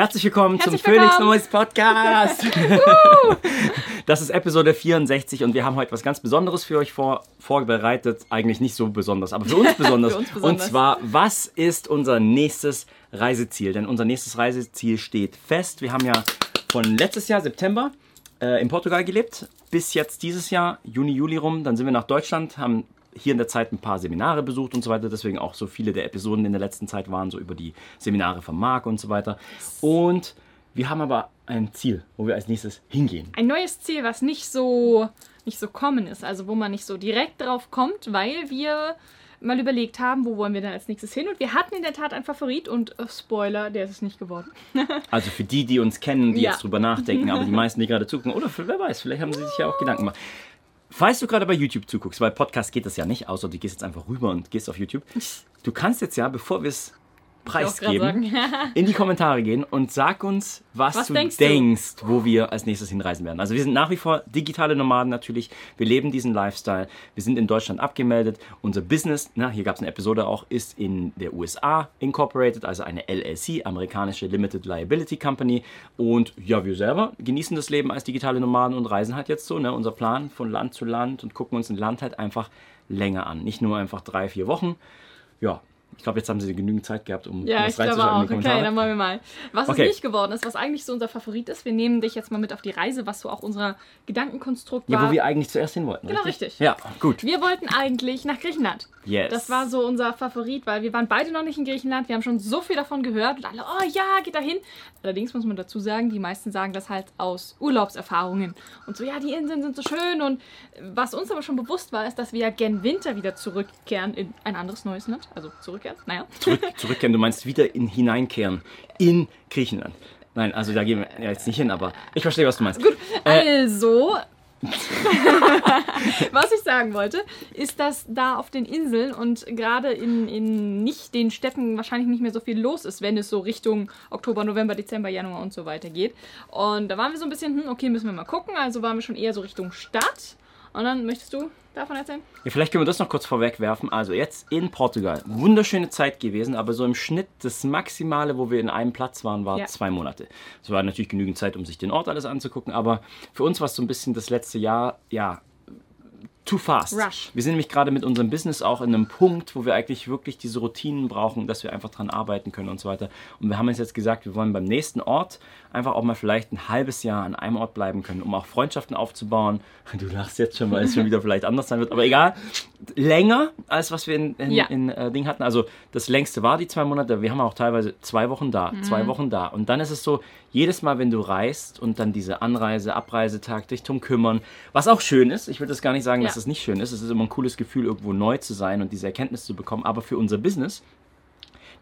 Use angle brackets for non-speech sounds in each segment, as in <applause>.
Herzlich willkommen Herzlich zum willkommen. Phoenix Noise Podcast. das ist Episode 64 und wir haben heute was ganz Besonderes für euch vor, vorbereitet. Eigentlich nicht so besonders, aber für uns <laughs> besonders. Für uns Und besonders. zwar, was ist unser nächstes Reiseziel? Denn unser nächstes Reiseziel steht fest. Wir haben ja von letztes Jahr, September, äh, in Portugal gelebt, bis jetzt dieses Jahr, Juni, Juli rum. Dann sind wir nach Deutschland, haben hier in der Zeit ein paar Seminare besucht und so weiter. Deswegen auch so viele der Episoden in der letzten Zeit waren so über die Seminare von Marc und so weiter. Und wir haben aber ein Ziel, wo wir als nächstes hingehen. Ein neues Ziel, was nicht so, nicht so kommen ist, also wo man nicht so direkt drauf kommt, weil wir mal überlegt haben, wo wollen wir dann als nächstes hin. Und wir hatten in der Tat einen Favorit und äh, Spoiler, der ist es nicht geworden. <laughs> Also für die, die uns kennen, die Ja. jetzt drüber nachdenken, aber die meisten, die gerade zugucken, oder für, wer weiß, vielleicht haben sie sich ja auch Gedanken gemacht. Falls du gerade bei YouTube zuguckst, weil Podcast geht das ja nicht, außer du gehst jetzt einfach rüber und gehst auf YouTube. Du kannst jetzt ja, bevor wir es preisgeben, <laughs> in die Kommentare gehen und sag uns, was, Was du denkst denkst, du? wo wir als nächstes hinreisen werden. Also wir sind nach wie vor digitale Nomaden natürlich. Wir leben diesen Lifestyle. Wir sind in Deutschland abgemeldet. Unser Business, na, hier gab es eine Episode auch, ist in der USA incorporated, also eine LLC, amerikanische Limited Liability Company. Und ja, wir selber genießen das Leben als digitale Nomaden und reisen halt jetzt so. Ne? Unser Plan von Land zu Land und gucken uns ein Land halt einfach länger an. Nicht nur einfach drei, vier Wochen. Ja, ich glaube, jetzt haben sie genügend Zeit gehabt, um Ja, ich glaube reinzuschreiben in auch. die Okay, dann wollen wir mal. Was Okay. es nicht geworden ist, was eigentlich so unser Favorit ist, wir nehmen dich jetzt mal mit auf die Reise, was so auch unser Gedankenkonstrukt Ja, war. wo wir eigentlich zuerst hin wollten. Genau, richtig. Ja, gut. Wir wollten eigentlich nach Griechenland. Yes. Das war so unser Favorit, weil wir waren beide noch nicht in Griechenland. Wir haben schon so viel davon gehört und alle, oh ja, geht dahin. Allerdings muss man dazu sagen, die meisten sagen das halt aus Urlaubserfahrungen. Und so, ja, die Inseln sind so schön. Und was uns aber schon bewusst war, ist, dass wir ja gen Winter wieder zurückkehren in ein anderes neues Land. Also zurückkehren, naja. Zurück, zurückkehren, du meinst wieder in, hineinkehren in Griechenland. Nein, also da gehen wir jetzt nicht hin, aber ich verstehe, was du meinst. Gut. Äh, Also, <laughs> was ich sagen wollte, ist, dass da auf den Inseln und gerade in, in nicht den Städten wahrscheinlich nicht mehr so viel los ist, wenn es so Richtung Oktober, November, Dezember, Januar und so weiter geht. Und da waren wir so ein bisschen, hm, okay, müssen wir mal gucken. Also waren wir schon eher so Richtung Stadt. Und dann möchtest du davon erzählen? ja, vielleicht können wir das noch kurz vorwegwerfen. Also jetzt in Portugal. Wunderschöne Zeit gewesen, aber so im Schnitt das Maximale, wo wir in einem Platz waren, war Ja. zwei Monate. Es war natürlich genügend Zeit, um sich den Ort alles anzugucken, aber für uns war es so ein bisschen das letzte Jahr, ja, too fast. Rush. Wir sind nämlich gerade mit unserem Business auch in einem Punkt, wo wir eigentlich wirklich diese Routinen brauchen, dass wir einfach dran arbeiten können und so weiter. Und wir haben uns jetzt gesagt, wir wollen beim nächsten Ort einfach auch mal vielleicht ein halbes Jahr an einem Ort bleiben können, um auch Freundschaften aufzubauen. Du lachst jetzt schon, weil es schon wieder vielleicht anders sein wird, aber egal. Länger als was wir in, in, Ja. in äh, Ding hatten. Also das längste war die zwei Monate. Wir haben auch teilweise zwei Wochen da, Mhm. zwei Wochen da. Und dann ist es so, jedes Mal, wenn du reist und dann diese Anreise, Abreisetag, dich drum kümmern, was auch schön ist. Ich würde das gar nicht sagen, dass Ja. es nicht schön ist. Es ist immer ein cooles Gefühl, irgendwo neu zu sein und diese Erkenntnis zu bekommen. Aber für unser Business,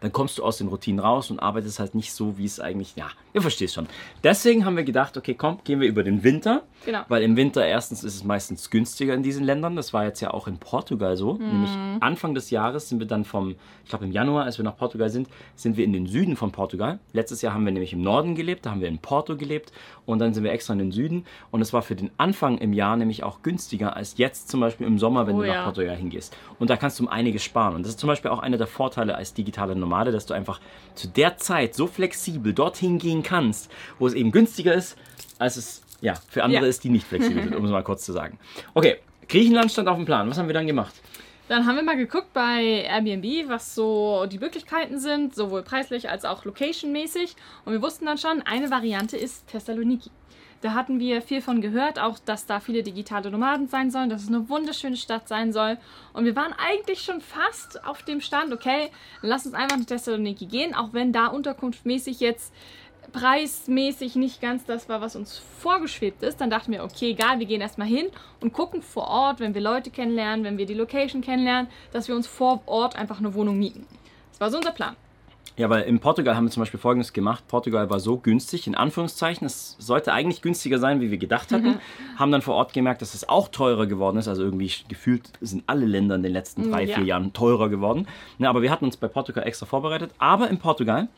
dann kommst du aus den Routinen raus und arbeitest halt nicht so, wie es eigentlich, ja, ihr versteht schon. Deswegen haben wir gedacht, okay, komm, gehen wir über den Winter. Genau. Weil im Winter erstens ist es meistens günstiger in diesen Ländern. Das war jetzt ja auch in Portugal so. Nämlich Anfang des Jahres sind wir dann vom, ich glaube im Januar, als wir nach Portugal sind, sind wir in den Süden von Portugal. Letztes Jahr haben wir nämlich im Norden gelebt, da haben wir in Porto gelebt und dann sind wir extra in den Süden. Und es war für den Anfang im Jahr nämlich auch günstiger als jetzt zum Beispiel im Sommer, wenn Oh du ja. nach Portugal hingehst. Und da kannst du um einiges sparen. Und das ist zum Beispiel auch einer der Vorteile als digitale Nomade, dass du einfach zu der Zeit so flexibel dorthin gehen kannst, wo es eben günstiger ist, als es ja, für andere Ja. ist, die nicht flexibel sind, um es mal kurz zu sagen. Okay, Griechenland stand auf dem Plan. Was haben wir dann gemacht? Dann haben wir mal geguckt bei Airbnb, was so die Möglichkeiten sind, sowohl preislich als auch locationmäßig. Und wir wussten dann schon, eine Variante ist Thessaloniki. Da hatten wir viel von gehört, auch dass da viele digitale Nomaden sein sollen, dass es eine wunderschöne Stadt sein soll. Und wir waren eigentlich schon fast auf dem Stand, okay, lass uns einfach nach Thessaloniki gehen, auch wenn da unterkunftmäßig jetzt preismäßig nicht ganz das war, was uns vorgeschwebt ist, dann dachten wir, okay, egal, wir gehen erstmal hin und gucken vor Ort, wenn wir Leute kennenlernen, wenn wir die Location kennenlernen, dass wir uns vor Ort einfach eine Wohnung mieten. Das war so unser Plan. Ja, weil in Portugal haben wir zum Beispiel Folgendes gemacht. Portugal war so günstig, in Anführungszeichen. Es sollte eigentlich günstiger sein, wie wir gedacht hatten. <laughs> Haben dann vor Ort gemerkt, dass es auch teurer geworden ist. Also irgendwie gefühlt sind alle Länder in den letzten drei, ja. vier Jahren teurer geworden. Ne, aber wir hatten uns bei Portugal extra vorbereitet. Aber in Portugal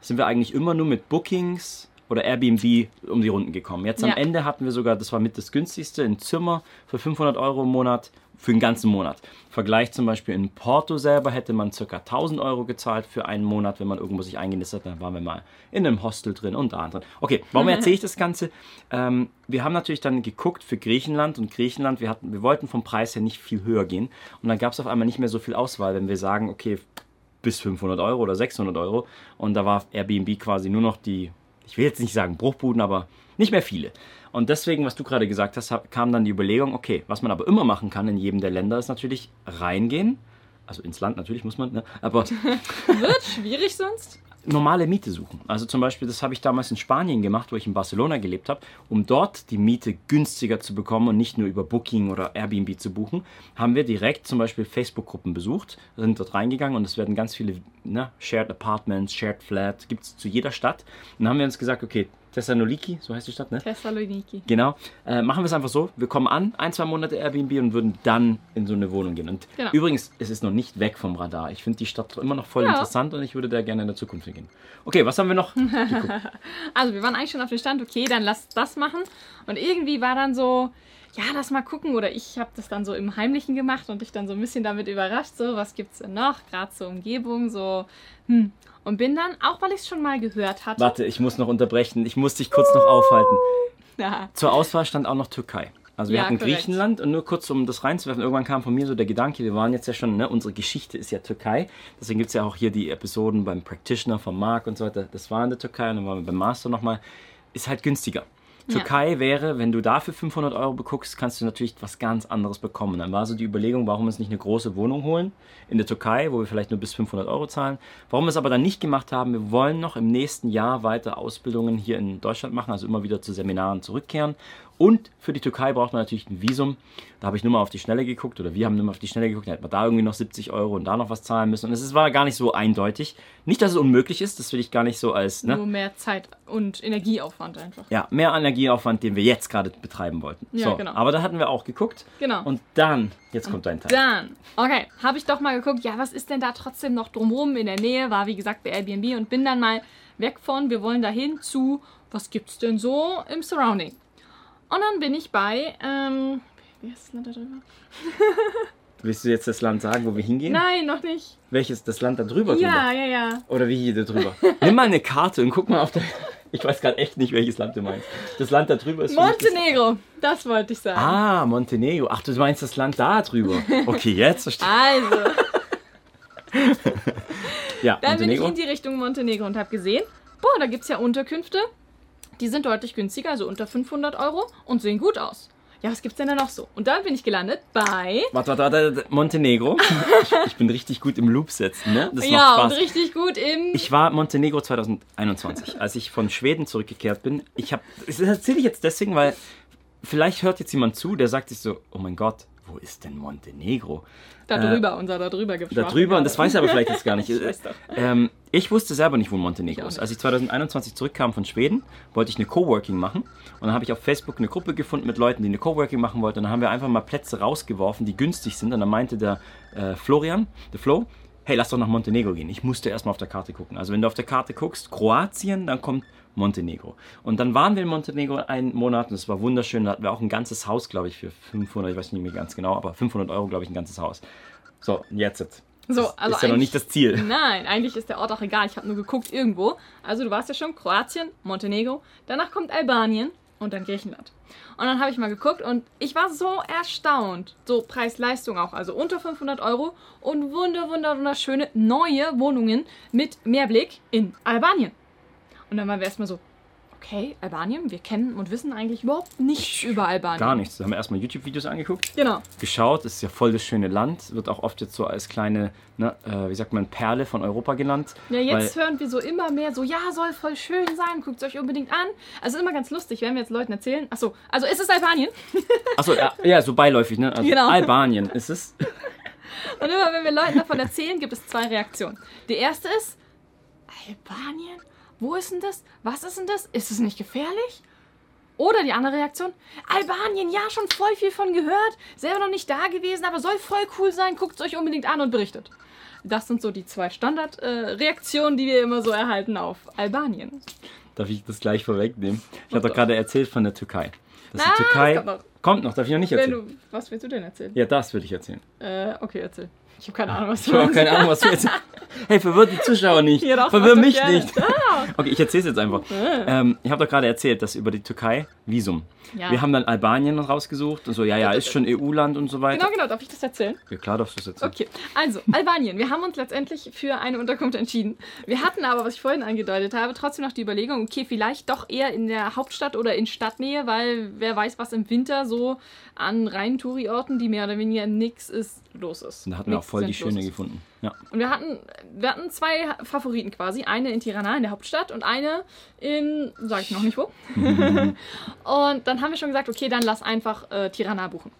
sind wir eigentlich immer nur mit Bookings oder Airbnb um die Runden gekommen. Jetzt am Ja. Ende hatten wir sogar, das war mit das günstigste, ein Zimmer für 500 Euro im Monat für den ganzen Monat. Vergleich zum Beispiel in Porto selber hätte man ca. 1000 Euro gezahlt für einen Monat, wenn man irgendwo sich eingenistet hat. Dann waren wir mal in einem Hostel drin und da drin. Okay, warum <laughs> erzähle ich das Ganze? Ähm, wir haben natürlich dann geguckt für Griechenland und Griechenland, wir, hatten, wir wollten vom Preis her nicht viel höher gehen. Und dann gab es auf einmal nicht mehr so viel Auswahl, wenn wir sagen, okay, bis 500 Euro oder 600 Euro. Und da war Airbnb quasi nur noch die, ich will jetzt nicht sagen Bruchbuden, aber nicht mehr viele. Und deswegen, was du gerade gesagt hast, kam dann die Überlegung, okay, was man aber immer machen kann in jedem der Länder, ist natürlich reingehen. Also ins Land natürlich muss man, ne? aber. <laughs> Wird schwierig sonst? Normale Miete suchen. Also zum Beispiel, das habe ich damals in Spanien gemacht, wo ich in Barcelona gelebt habe, um dort die Miete günstiger zu bekommen und nicht nur über Booking oder Airbnb zu buchen, haben wir direkt zum Beispiel Facebook-Gruppen besucht, sind dort reingegangen und es werden ganz viele ne, Shared Apartments, Shared Flat, gibt es zu jeder Stadt. Und dann haben wir uns gesagt, okay, Thessaloniki, so heißt die Stadt, ne? Thessaloniki. Genau. Äh, machen wir es einfach so. Wir kommen an, ein, zwei Monate Airbnb und würden dann in so eine Wohnung gehen. Und genau. übrigens, es ist noch nicht weg vom Radar. Ich finde die Stadt immer noch voll ja. interessant und ich würde da gerne in der Zukunft hingehen. Okay, was haben wir noch <laughs> also, wir waren eigentlich schon auf dem Stand, okay, dann lass das machen. Und irgendwie war dann so, ja, lass mal gucken. Oder ich habe das dann so im Heimlichen gemacht und dich dann so ein bisschen damit überrascht, so, was gibt es denn noch? Gerade zur Umgebung, so, hm, und bin dann, auch weil ich es schon mal gehört hatte. Warte, ich muss noch unterbrechen. Ich muss dich kurz noch aufhalten. <laughs> Ja. Zur Auswahl stand auch noch Türkei. Also wir ja, hatten korrekt. Griechenland und nur kurz um das reinzuwerfen, irgendwann kam von mir so der Gedanke, wir waren jetzt ja schon, ne, unsere Geschichte ist ja Türkei. Deswegen gibt es ja auch hier die Episoden beim Practitioner von Marc und so weiter. Das war in der Türkei und dann waren wir beim Master nochmal. Ist halt günstiger. Türkei ja. wäre, wenn du dafür 500 Euro beguckst, kannst du natürlich was ganz anderes bekommen. Dann war so die Überlegung, warum wir uns nicht eine große Wohnung holen in der Türkei, wo wir vielleicht nur bis 500 Euro zahlen. Warum wir es aber dann nicht gemacht haben, wir wollen noch im nächsten Jahr weiter Ausbildungen hier in Deutschland machen, also immer wieder zu Seminaren zurückkehren und für die Türkei braucht man natürlich ein Visum. Da habe ich nur mal auf die Schnelle geguckt oder wir haben nur mal auf die Schnelle geguckt. Da hätten wir da irgendwie noch 70 Euro und da noch was zahlen müssen. Und es war gar nicht so eindeutig. Nicht, dass es unmöglich ist, das will ich gar nicht so als. Ne? Nur mehr Zeit und Energieaufwand einfach. Ja, mehr Energieaufwand, den wir jetzt gerade betreiben wollten. Ja, so, genau. Aber da hatten wir auch geguckt. Genau. Und dann, jetzt kommt dein Teil. Dann, okay, habe ich doch mal geguckt, ja, was ist denn da trotzdem noch drumherum in der Nähe? War wie gesagt bei Airbnb und bin dann mal weg von, wir wollen dahin zu, was gibt's denn so im Surrounding? Und dann bin ich bei, ähm, wie heißt das Land da drüber? <laughs> Willst du jetzt das Land sagen, wo wir hingehen? Nein, noch nicht. Welches? Das Land da drüber? Ja, drüber? ja, ja. Oder wie hier da drüber? Nimm mal eine Karte und guck mal auf der. <laughs> Ich weiß gerade echt nicht, welches Land du meinst. Das Land da drüber ist. Montenegro, das wollte ich sagen. Ah, Montenegro. Ach, du meinst das Land da drüber. Okay, jetzt verstehe <laughs> ich. Also. ja, Dann Montenegro. bin ich in die Richtung Montenegro und habe gesehen, boah, da gibt es ja Unterkünfte die sind deutlich günstiger, also unter 500 Euro und sehen gut aus. Ja, was gibt's denn da noch so? Und dann bin ich gelandet bei. Warte, warte, warte, Montenegro. ich, <laughs> ich, bin richtig gut im Loop setzen, ne? Das ja, macht Spaß. und richtig gut im. Ich war Montenegro 2021, als ich von Schweden zurückgekehrt bin. Ich habe, das erzähle ich jetzt deswegen, weil vielleicht hört jetzt jemand zu, der sagt sich so, oh mein Gott, wo ist denn Montenegro? Da drüber, äh, unser da drüber Da drüber, und das weiß er aber vielleicht jetzt gar nicht. <laughs> ich, ähm, ich wusste selber nicht, wo Montenegro ist. Als ich 2021 zurückkam von Schweden, wollte ich eine Coworking machen. Und dann habe ich auf Facebook eine Gruppe gefunden mit Leuten, die eine Coworking machen wollten. Und dann haben wir einfach mal Plätze rausgeworfen, die günstig sind. Und dann meinte der äh, Florian, der Flo, hey, lass doch nach Montenegro gehen. Ich musste erstmal auf der Karte gucken. Also wenn du auf der Karte guckst, Kroatien, dann kommt Montenegro. Und dann waren wir in Montenegro einen Monat und es war wunderschön. Da hatten wir auch ein ganzes Haus, glaube ich, für 500, ich weiß nicht mehr ganz genau, aber 500 Euro, glaube ich, ein ganzes Haus. So, jetzt. So, also ist ja noch nicht das Ziel. Nein, eigentlich ist der Ort auch egal. Ich habe nur geguckt irgendwo. Also du warst ja schon Kroatien, Montenegro, danach kommt Albanien und dann Griechenland. Und dann habe ich mal geguckt und ich war so erstaunt. So Preis-Leistung auch, also unter 500 Euro und wunder, wunder, wunderschöne neue Wohnungen mit Mehrblick in Albanien. Und dann waren wir erstmal so, okay, Albanien, wir kennen und wissen eigentlich überhaupt nichts über Albanien. Gar nichts. Da haben wir erstmal YouTube-Videos angeguckt. Genau. Geschaut, es ist ja voll das schöne Land, wird auch oft jetzt so als kleine, ne, äh, wie sagt man, Perle von Europa genannt. Ja, jetzt hören wir so immer mehr so, ja, soll voll schön sein, guckt es euch unbedingt an. Also immer ganz lustig, wenn wir jetzt Leuten erzählen, achso, also ist es Albanien? <laughs> Achso, ja, ja, so beiläufig, ne? Also genau. Albanien ist es. Und immer wenn wir Leuten davon erzählen, gibt es zwei Reaktionen. Die erste ist, Albanien? Wo ist denn das? Was ist denn das? Ist es nicht gefährlich? Oder die andere Reaktion, Albanien, ja, schon voll viel von gehört, selber noch nicht da gewesen, aber soll voll cool sein, guckt es euch unbedingt an und berichtet. Das sind so die zwei Standardreaktionen, äh, die wir immer so erhalten auf Albanien. Darf ich das gleich vorwegnehmen? Ich habe doch gerade erzählt von der Türkei. Dass Na, die Türkei das kommt noch. darf ich noch nicht erzählen? du, was willst du denn erzählen? Ja, das würde ich erzählen. Äh, okay, erzähl. Ich habe keine Ahnung, was Ich du habe auch meinst. keine Ahnung, was du erzählst. Hey, verwirr die Zuschauer nicht. <laughs> Ja, doch, verwirr mich gerne. nicht. Okay, ich erzähle es jetzt einfach. Ähm, ich habe doch gerade erzählt, dass über die Türkei Visum. Ja. Wir haben dann Albanien rausgesucht und so, ja, ja, ist schon EU-Land und so weiter. Genau, genau, darf ich das erzählen? Ja, klar darfst du es erzählen. Okay, also Albanien. Wir haben uns letztendlich für eine Unterkunft entschieden. Wir hatten aber, was ich vorhin angedeutet habe, trotzdem noch die Überlegung, okay, vielleicht doch eher in der Hauptstadt oder in Stadtnähe, weil wer weiß, was im Winter so an reinen Touri-Orten, die mehr oder weniger nix ist, los ist. Und da hatten wir auch voll die schöne gefunden. Ja. Und wir hatten, wir hatten zwei Favoriten quasi. Eine in Tirana, in der Hauptstadt, und eine in, sag ich noch nicht wo. <laughs> und dann haben wir schon gesagt, okay, dann lass einfach äh, Tirana buchen.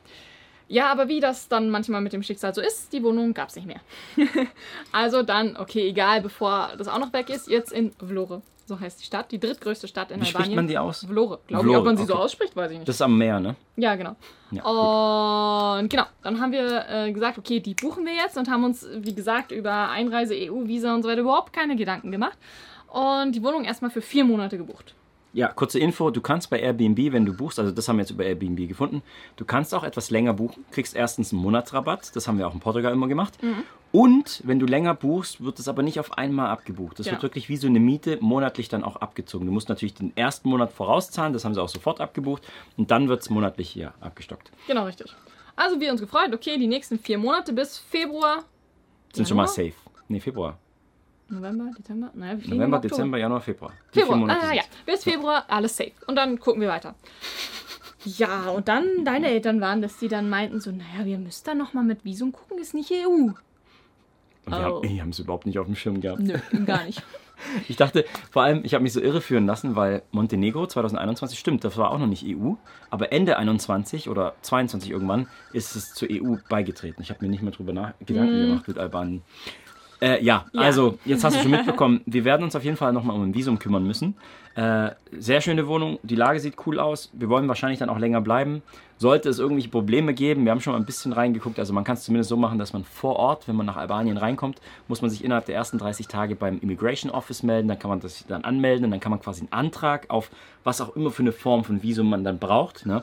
Ja, aber wie das dann manchmal mit dem Schicksal so ist, die Wohnung gab es nicht mehr. <laughs> also dann, okay, egal, bevor das auch noch weg ist, jetzt in Vlore. So heißt die Stadt, die drittgrößte Stadt in Wie Albanien. spricht man die aus? Vlore, glaube ich. Ob man sie so okay. ausspricht, weiß ich nicht. Das ist am Meer, ne? Ja, genau. Ja, und genau, dann haben wir äh, gesagt, okay, die buchen wir jetzt und haben uns, wie gesagt, über Einreise, EU-Visa und so weiter überhaupt keine Gedanken gemacht. Und die Wohnung erstmal für vier Monate gebucht. Ja, kurze Info, du kannst bei Airbnb, wenn du buchst, also das haben wir jetzt über Airbnb gefunden, du kannst auch etwas länger buchen, kriegst erstens einen Monatsrabatt, das haben wir auch in Portugal immer gemacht. Mhm. Und wenn du länger buchst, wird es aber nicht auf einmal abgebucht. Das Genau. wird wirklich wie so eine Miete monatlich dann auch abgezogen. Du musst natürlich den ersten Monat vorauszahlen, das haben sie auch sofort abgebucht und dann wird es monatlich hier abgestockt. Genau, richtig. Also wir uns gefreut, okay, die nächsten vier Monate bis Februar. Sind schon mal Januar? safe. Nee, Februar. November, Dezember, naja, wir fliegen November. Dezember, Januar, Februar. Die vier Februar, Monate ah, ja, bis Februar, alles safe. Und dann gucken wir weiter. Ja, und dann deine Eltern waren, dass die dann meinten so, naja, wir müssen da nochmal mit Visum gucken, ist nicht EU. Und wir Oh. haben, die haben es überhaupt nicht auf dem Schirm gehabt. Nö, <laughs> gar nicht. Ich dachte, vor allem, ich habe mich so irreführen lassen, weil Montenegro 2021 stimmt, das war auch noch nicht EU, aber Ende 21 oder 22 irgendwann ist es zur EU beigetreten. Ich habe mir nicht mehr drüber nach Gedanken gemacht mit Albanien. Äh, ja, Ja. also jetzt hast du schon <laughs> mitbekommen, wir werden uns auf jeden Fall nochmal um ein Visum kümmern müssen. Äh, sehr schöne Wohnung, die Lage sieht cool aus. Wir wollen wahrscheinlich dann auch länger bleiben. Sollte es irgendwelche Probleme geben, wir haben schon mal ein bisschen reingeguckt, also man kann es zumindest so machen, dass man vor Ort, wenn man nach Albanien reinkommt, muss man sich innerhalb der ersten 30 Tage beim Immigration Office melden, dann kann man das dann anmelden und dann kann man quasi einen Antrag auf was auch immer für eine Form von Visum man dann braucht. Ne?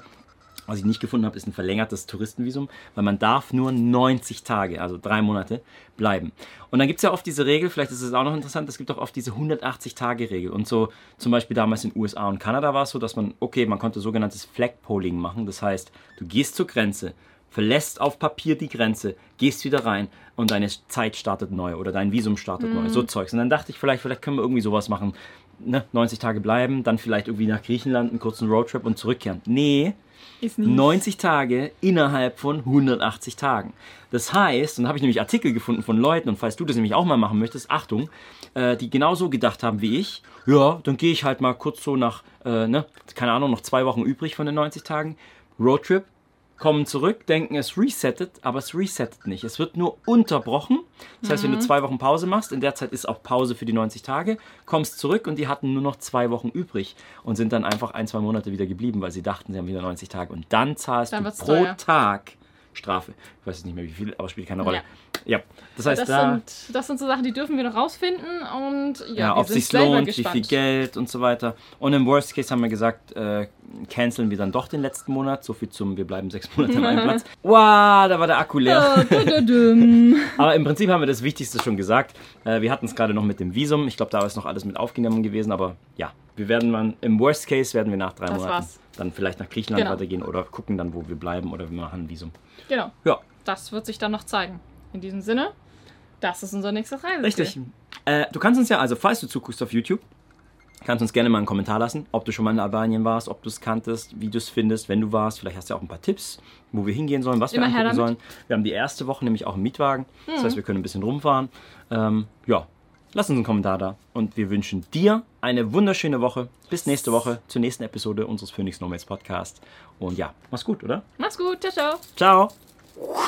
Was ich nicht gefunden habe, ist ein verlängertes Touristenvisum, weil man darf nur 90 Tage, also drei Monate, bleiben. Und dann gibt es ja oft diese Regel, vielleicht ist es auch noch interessant, es gibt auch oft diese 180-Tage-Regel. Und so zum Beispiel damals in USA und Kanada war es so, dass man, okay, man konnte sogenanntes Flag-Polling machen. Das heißt, du gehst zur Grenze, verlässt auf Papier die Grenze, gehst wieder rein und deine Zeit startet neu oder dein Visum startet neu. So Zeugs. Und dann dachte ich, vielleicht, vielleicht können wir irgendwie sowas machen. Ne? 90 Tage bleiben, dann vielleicht irgendwie nach Griechenland einen kurzen Roadtrip und zurückkehren. Nee, Ist nicht. 90 Tage innerhalb von 180 Tagen. Das heißt, und da habe ich nämlich Artikel gefunden von Leuten, und falls du das nämlich auch mal machen möchtest, Achtung, äh, die genauso gedacht haben wie ich, ja, dann gehe ich halt mal kurz so nach, äh, ne, keine Ahnung, noch zwei Wochen übrig von den 90 Tagen, Roadtrip, kommen zurück, denken, es resettet, aber es resettet nicht. Es wird nur unterbrochen. Das heißt, wenn du zwei Wochen Pause machst, in der Zeit ist auch Pause für die 90 Tage, kommst zurück und die hatten nur noch zwei Wochen übrig und sind dann einfach ein, zwei Monate wieder geblieben, weil sie dachten, sie haben wieder 90 Tage. Und dann zahlst Dann du pro teuer. Tag Strafe. Ich weiß jetzt nicht mehr wie viel, aber spielt keine Rolle. Ja. Ja, das heißt, Das da, sind, das sind so Sachen, die dürfen wir noch rausfinden und ja, ja, ob sich lohnt, gespannt. wie viel Geld und so weiter. Und im Worst Case haben wir gesagt, äh, canceln wir dann doch den letzten Monat. So viel zum, wir bleiben sechs Monate an einem Platz. <laughs> Wow, da war der Akku leer. Oh. <laughs> Aber im Prinzip haben wir das Wichtigste schon gesagt. Äh, wir hatten es gerade noch mit dem Visum. Ich glaube, da ist noch alles mit aufgenommen gewesen. Aber ja, wir werden dann, im Worst Case werden wir nach drei Das Monaten war's. Dann vielleicht nach Griechenland Genau. weitergehen oder gucken dann, wo wir bleiben oder wir machen ein Visum. genau, Ja, das wird sich dann noch zeigen. In diesem Sinne, das ist unser nächstes Reiseziel. richtig. Äh, du kannst uns ja, also falls du zuguckst auf YouTube, kannst uns gerne mal einen Kommentar lassen, ob du schon mal in Albanien warst, ob du es kanntest, wie du es findest, wenn du warst. Vielleicht hast du auch ein paar Tipps, wo wir hingehen sollen, was wir Immer her angucken sollen. Wir haben die erste Woche nämlich auch einen Mietwagen. Das Mhm. heißt, wir können ein bisschen rumfahren. Ähm, ja, lass uns einen Kommentar da. Und wir wünschen dir eine wunderschöne Woche. Bis nächste Woche zur nächsten Episode unseres Phoenix Nomads Podcast. Und ja, mach's gut, oder? Mach's gut, ciao, ciao. Ciao!